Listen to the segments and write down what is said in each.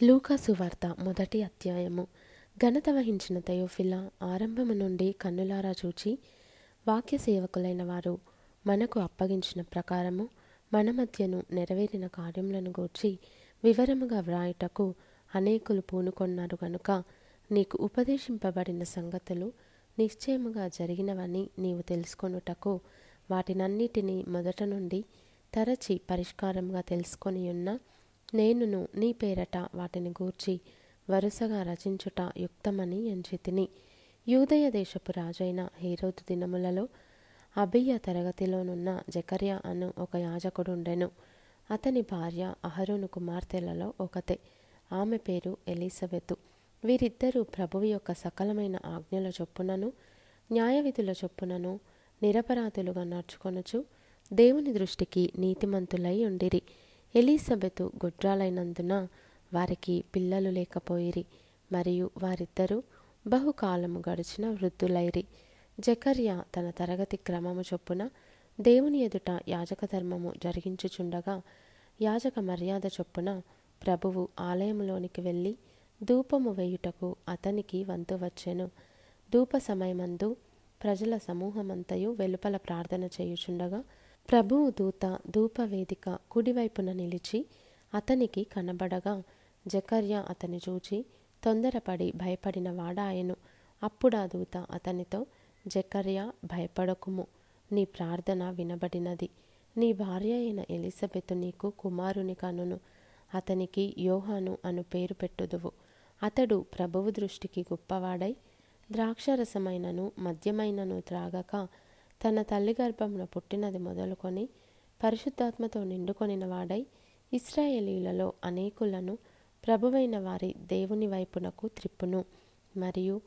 లూకాసు వార్త మొదటి అధ్యాయము. ఘనత వహించిన తయోఫిల ఆరంభము నుండి కన్నులారా చూచి వాక్య సేవకులైన వారు మనకు అప్పగించిన ప్రకారము మన మధ్యను నెరవేరిన కార్యములను గూర్చి వివరముగా వ్రాయుటకు అనేకులు పూనుకొన్నారు గనుక నీకు ఉపదేశింపబడిన సంగతులు నిశ్చయముగా జరిగినవని నీవు తెలుసుకొనుటకు వాటినన్నిటినీ మొదట నుండి తరచి పరిష్కారంగా తెలుసుకొని ఉన్న నేనును నీ పేరట వాటిని గూర్చి వరుసగా రచించుట యుక్తమని ఎంచితిని యూదయ దేశపు రాజైన హీరోదు దినములలో అభియ తరగతిలోనున్న జకర్య అను ఒక యాజకుడుండెను. అతని భార్య అహరోను కుమార్తెలలో ఒకతే. ఆమె పేరు ఎలిజబెతు. వీరిద్దరూ ప్రభువు యొక్క సకలమైన ఆజ్ఞల చొప్పునను న్యాయవిధుల చొప్పునను నిరపరాధులుగా నడుచుకొనుచు దేవుని దృష్టికి నీతిమంతులై ఉండిరి. ఎలిజబెతు గుడ్రాలైనందున వారికి పిల్లలు లేకపోయిరి మరియు వారిద్దరూ బహుకాలము గడిచిన వృద్ధులైరి. జకర్య తన తరగతి క్రమము చొప్పున దేవుని ఎదుట యాజక ధర్మము జరిగించుచుండగా యాజక మర్యాద చొప్పున ప్రభువు ఆలయములోనికి వెళ్ళి ధూపము వేయుటకు అతనికి వంతు వచ్చెను. ధూప సమయమందు ప్రజల సమూహమంతయు వెలుపల ప్రార్థన చేయుచుండగా ప్రభువు దూత ధూపవేదిక కుడివైపున నిలిచి అతనికి కనబడగా జకర్య అతని చూచి తొందరపడి భయపడిన వాడాయను. అప్పుడా దూత అతనితో జకర్య భయపడకుము. నీ ప్రార్థన వినబడినది. నీ భార్య అయిన ఎలిజబెత్ నీకు కుమారుని కనును. అతనికి యోహాను అను పేరు పెట్టుదువు. అతడు ప్రభువు దృష్టికి గొప్పవాడై ద్రాక్షరసమైనను మద్యమైనను త్రాగక తన తల్లి గర్భమున పుట్టినది మొదలుకొని పరిశుద్ధాత్మతో నిండుకొనిన వాడై ఇస్రాయేలీలలో అనేకులను ప్రభువైన వారి దేవుని వైపునకు త్రిప్పును. మరియు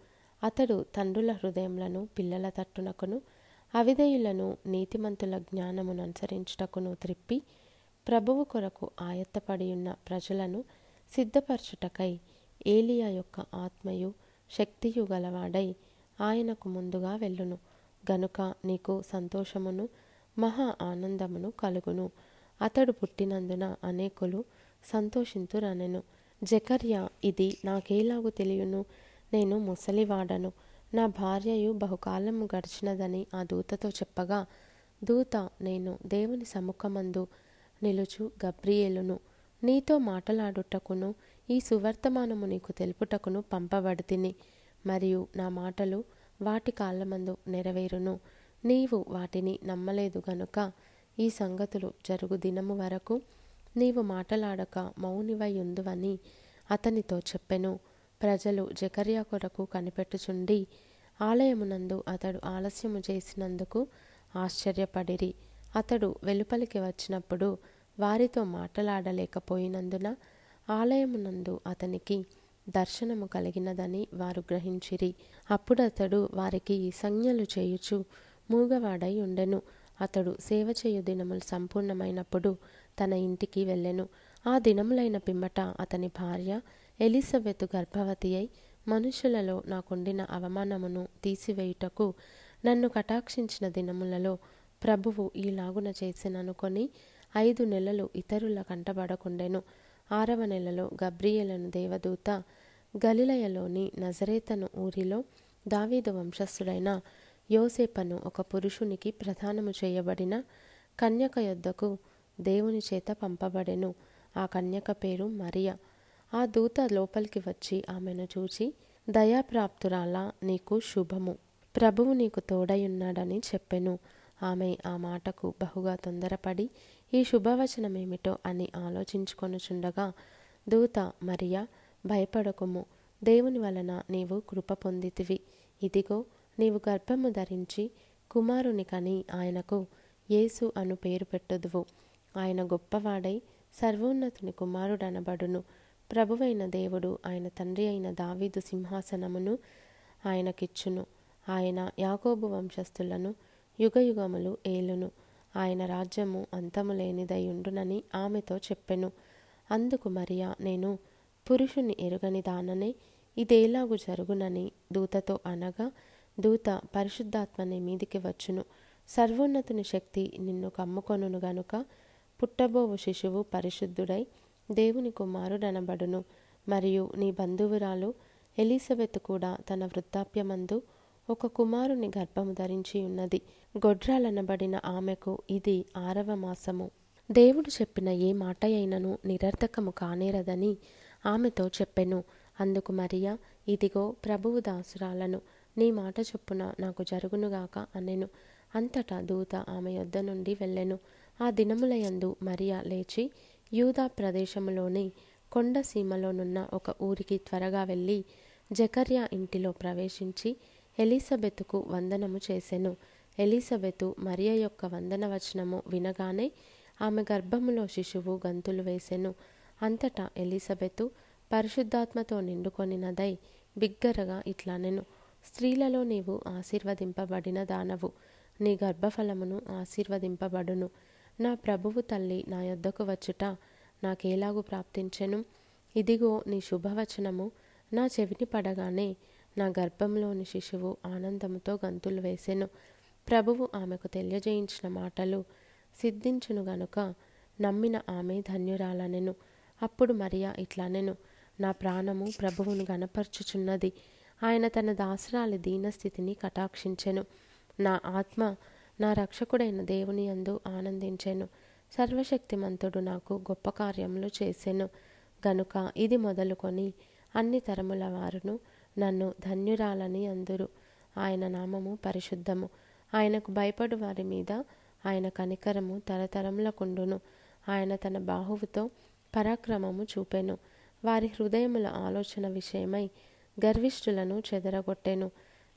అతడు తండ్రుల హృదయములను పిల్లల తట్టునకును అవిధేయులను నీతిమంతుల జ్ఞానమును అనుసరించుటకును త్రిప్పి ప్రభువు కొరకు ఆయత్తపడి ఉన్న ప్రజలను సిద్ధపరచుటకై ఏలియా యొక్క ఆత్మయు శక్తియు గలవాడై ఆయనకు ముందుగా వెళ్ళును. గనుక నీకు సంతోషమును మహా ఆనందమును కలుగును. అతడు పుట్టినందున అనేకులు సంతోషింతురనెను. జకర్య ఇది నాకేలాగు తెలియను? నేను ముసలివాడను. నా భార్యయు బహుకాలము గడిచినదని ఆ దూతతో చెప్పగా దూత నేను దేవుని సముఖమందు నిలుచు గబ్రియేలును. నీతో మాటలాడుటకును ఈ సువర్తమానము నీకు తెలుపుటకును పంపబడితిని మరియు నా మాటలు వాటి కాళ్ళమందు నెరవేరును. నీవు వాటిని నమ్మలేదు గనుక ఈ సంగతులు జరుగు దినము వరకు నీవు మాటలాడక మౌనివై ఉందువని అతనితో చెప్పెను. ప్రజలు జకర్య కొరకు కనిపెట్టుచుండి ఆలయమునందు అతడు ఆలస్యము చేసినందుకు ఆశ్చర్యపడిరి. అతడు వెలుపలికి వచ్చినప్పుడు వారితో మాటలాడలేకపోయినందున ఆలయమునందు అతనికి దర్శనము కలిగినదని వారు గ్రహించిరి. అప్పుడతడు వారికి వారికి సంజ్ఞలు చేయుచు మూగవాడై ఉండెను. అతడు సేవ చేయు దినములు సంపూర్ణమైనప్పుడు తన ఇంటికి వెళ్ళెను. ఆ దినములైన పిమ్మట అతని భార్య ఎలిజబెత్ గర్భవతి అయి మనుషులలో నాకుండిన అవమానమును తీసివేయుటకు నన్ను కటాక్షించిన దినములలో ప్రభువు ఈలాగున చేసిననుకొని ఐదు నెలలు ఇతరుల కంటబడకుండెను. ఆరవ నెలలో గబ్రియలను దేవదూత గలిలయలోని నజరేతను ఊరిలో దావీదు వంశస్థుడైన యోసేపను ఒక పురుషునికి ప్రధానము చేయబడిన కన్యక యొద్దకు దేవుని చేత పంపబడెను. ఆ కన్యక పేరు మరియ. ఆ దూత లోపలికి వచ్చి ఆమెను చూచి దయాప్రాప్తురాలా నీకు శుభము. ప్రభువు నీకు తోడయున్నాడని చెప్పెను. ఆమె ఆ మాటకు బహుగా తొందరపడి ఈ శుభవచనమేమిటో అని ఆలోచించుకొనుచుండగా దూత మరియా భయపడకుము. దేవుని వలన నీవు కృప పొందితివి. ఇదిగో నీవు గర్భము ధరించి కుమారుని కని ఆయనకు యేసు అను పేరు పెట్టదువు. ఆయన గొప్పవాడై సర్వోన్నతుని కుమారుడనబడును. ప్రభువైన దేవుడు ఆయన తండ్రి అయిన దావీదు సింహాసనమును ఆయనకిచ్చును. ఆయన యాకోబు వంశస్థులను యుగయుగములు ఏలును. ఆయన రాజ్యము అంతము లేనిదయుండునని ఆమెతో చెప్పెను. అందుకు మరియా నేను పురుషుని ఎరుగని దాననే ఇదేలాగు జరుగునని దూతతో అనగా దూత పరిశుద్ధాత్మని మీదికి వచ్చును. సర్వోన్నతుని శక్తి నిన్ను కమ్ముకొనును గనుక పుట్టబోవు శిశువు పరిశుద్ధుడై దేవుని కుమారుడనబడును. మరియు నీ బంధువురాలు ఎలిజబెత్ కూడా తన వృద్ధాప్యమందు ఒక కుమారుని గర్భము ధరించి ఉన్నది. గొడ్రాలనబడిన ఆమెకు ఇది ఆరవ మాసము. దేవుడు చెప్పిన ఏ మాట అయినను నిరర్ధకము కానేరదని ఆమెతో చెప్పెను. అందుకు మరియా ఇదిగో ప్రభువు దాసురాలను నీ మాట చొప్పున నాకు జరుగునుగాక అనెను. అంతటా దూత ఆమె యొద్ద నుండి వెళ్ళెను. ఆ దినములయందు మరియా లేచి యూదా ప్రదేశములోని కొండ సీమలోనున్న ఒక ఊరికి త్వరగా వెళ్ళి జకర్యా ఇంటిలో ప్రవేశించి ఎలిజబెతుకు వందనము చేసెను. ఎలిజబెతు మరియ యొక్క వందన వచనము వినగానే ఆమె గర్భములో శిశువు గంతులు వేసెను. అంతటా ఎలిజబెతు పరిశుద్ధాత్మతో నిండుకొనినదై బిగ్గరగా ఇట్లానెను. స్త్రీలలో నీవు ఆశీర్వదింపబడిన దానవు. నీ గర్భఫలమును ఆశీర్వదింపబడును. నా ప్రభువు తల్లి నా యొద్దకు వచ్చుట నాకేలాగు ప్రాప్తించెను? ఇదిగో నీ శుభవచనము. నా చెవిని పడగానే నా గర్భంలోని శిశువు ఆనందముతో గంతులు వేసెను. ప్రభువు ఆమెకు తెలియజేయించిన మాటలు సిద్ధించును గనుక నమ్మిన ఆమె ధన్యురాలనెను. అప్పుడు మరియా ఇట్లానెను నా ప్రాణము ప్రభువును గనపర్చుచున్నది ఆయన తన దాసరాలి దీనస్థితిని కటాక్షించెను. నా ఆత్మ నా రక్షకుడైన దేవుని యందు ఆనందించెను. సర్వశక్తిమంతుడు నాకు గొప్ప కార్యములు చేసెను. గనుక ఇది మొదలుకొని అన్ని తరముల వారును నన్ను ధన్యురాలని అందురు. ఆయన నామము పరిశుద్ధము. ఆయనకు భయపడు వారి మీద ఆయన కనికరము తరతరములకుండును. ఆయన తన బాహువుతో పరాక్రమము చూపెను. వారి హృదయముల ఆలోచన విషయమై గర్విష్ఠులను చెదరగొట్టెను.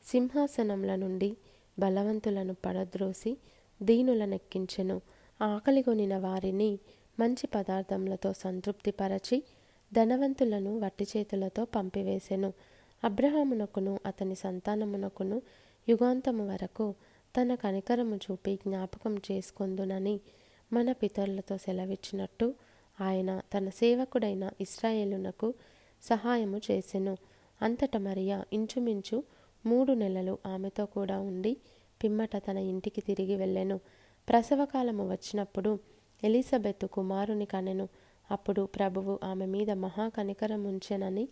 సింహాసనముల నుండి బలవంతులను పడద్రోసి దీనులనెక్కించెను. ఆకలిగొనిన వారిని మంచి పదార్థములతో సంతృప్తిపరచి ధనవంతులను వట్టి చేతులతో పంపివేసెను. అబ్రహామునకును అతని సంతానమునకును యుగాంతము వరకు తన కనికరము చూపి జ్ఞాపకం చేసుకొందునని మన పితరులతో సెలవిచ్చినట్టు ఆయన తన సేవకుడైన ఇస్రాయేలునకు సహాయము చేసెను. అంతట మరియా ఇంచుమించు మూడు నెలలు ఆమెతో కూడా ఉండి పిమ్మట తన ఇంటికి తిరిగి వెళ్ళెను. ప్రసవకాలము వచ్చినప్పుడు ఎలిజబెత్ కుమారుని కనెను. అప్పుడు ప్రభువు ఆమె మీద మహాకనికరముంచెనని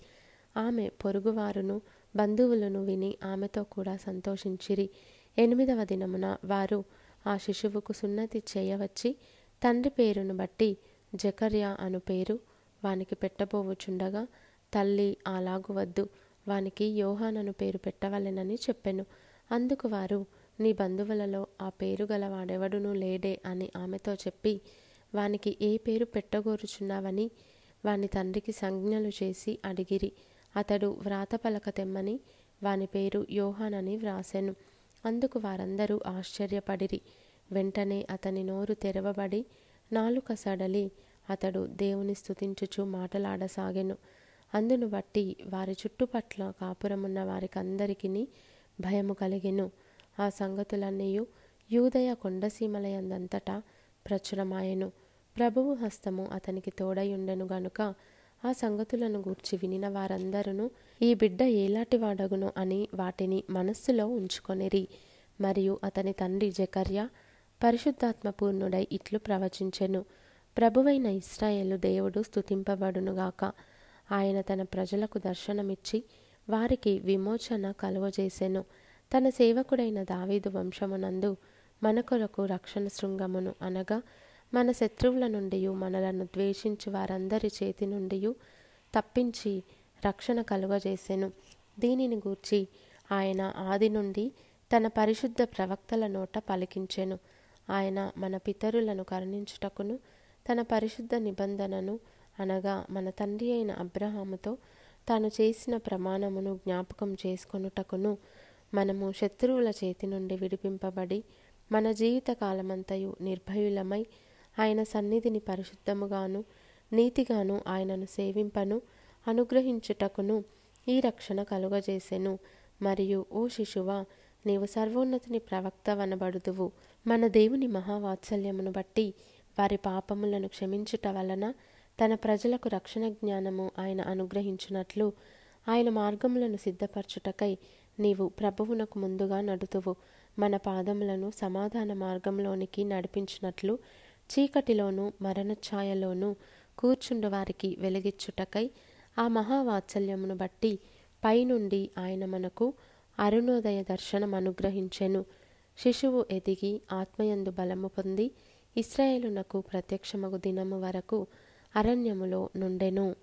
ఆమె పొరుగువారును బంధువులను విని ఆమెతో కూడా సంతోషించిరి. ఎనిమిదవ దినమున వారు ఆ శిశువుకు సున్నతి చేయవచ్చి తండ్రి పేరును బట్టి జకర్యా అను పేరు వానికి పెట్టబోవుచుండగా తల్లి అలాగు వద్దు వానికి యోహానను పేరు పెట్టవలెనని చెప్పెను. అందుకు వారు నీ బంధువులలో ఆ పేరు గల వాడెవడునూ లేడే అని ఆమెతో చెప్పి వానికి ఏ పేరు పెట్టగోరుచున్నావని వాని తండ్రికి సంజ్ఞలు చేసి అడిగిరి. అతడు వ్రాత పలక తెమ్మని వాని పేరు యోహానని వ్రాసెను. అందుకు వారందరూ ఆశ్చర్యపడిరి. వెంటనే అతని నోరు తెరవబడి నాలుక సడలి అతడు దేవుని స్థుతించుచు మాటలాడసాగెను. అందును బట్టి వారి చుట్టుపట్ల కాపురమున్న వారికందరికీ భయము కలిగెను. ఆ సంగతులన్నీయు యూదయ కొండసీమలయందంతటా ప్రచురమాయెను. ప్రభువు హస్తము అతనికి తోడయుండెను గనుక ఆ సంగతులను గూర్చి వినిన వారందరూ ఈ బిడ్డ ఏలాటి వాడగును అని వాటిని మనస్సులో ఉంచుకొనిరి. మరియు అతని తండ్రి జకర్య పరిశుద్ధాత్మపూర్ణుడై ఇట్లు ప్రవచించెను. ప్రభువైన ఇస్రాయేలు దేవుడు స్థుతింపబడునుగాక ఆయన తన ప్రజలకు దర్శనమిచ్చి వారికి విమోచన కలువజేసెను తన సేవకుడైన దావీదు వంశమునందు మన కొరకు రక్షణ శృంగమును అనగా మన శత్రువుల నుండి మనలను ద్వేషించి వారందరి చేతి నుండి తప్పించి రక్షణ కలుగజేసెను. దీనిని గూర్చి ఆయన ఆది నుండి తన పరిశుద్ధ ప్రవక్తల నోట పలికించెను. ఆయన మన పితరులను కరుణించుటకును తన పరిశుద్ధ నిబంధనను అనగా మన తండ్రి అయిన అబ్రహాముతో తాను చేసిన ప్రమాణమును జ్ఞాపకం చేసుకొనుటకును మనము శత్రువుల చేతి నుండి విడిపింపబడి మన జీవిత కాలమంతయు నిర్భయులమై ఆయన సన్నిధిని పరిశుద్ధముగాను నీతిగాను ఆయనను సేవింపను అనుగ్రహించుటకును ఈ రక్షణ కలుగజేసెను. మరియు ఓ శిశువ నీవు సర్వోన్నతిని ప్రవక్త వనబడుదువు. మన దేవుని మహావాత్సల్యమును బట్టి వారి పాపములను క్షమించుట వలన తన ప్రజలకు రక్షణ జ్ఞానము ఆయన అనుగ్రహించినట్లు ఆయన మార్గములను సిద్ధపరచుటకై నీవు ప్రభువునకు ముందుగా నడుతువు. మన పాదములను సమాధాన మార్గంలోనికి నడిపించినట్లు చీకటిలోనూ మరణఛాయలోనూ కూర్చుండు వారికి వెలిగిచ్చుటకై ఆ మహావాత్సల్యమును బట్టి పైనుండి ఆయన మనకు అరుణోదయ దర్శనం అనుగ్రహించెను. శిశువు ఎదిగి ఆత్మయందు బలము పొంది ఇస్రాయేలునకు ప్రత్యక్షమగు దినము వరకు అరణ్యములో నుండెను.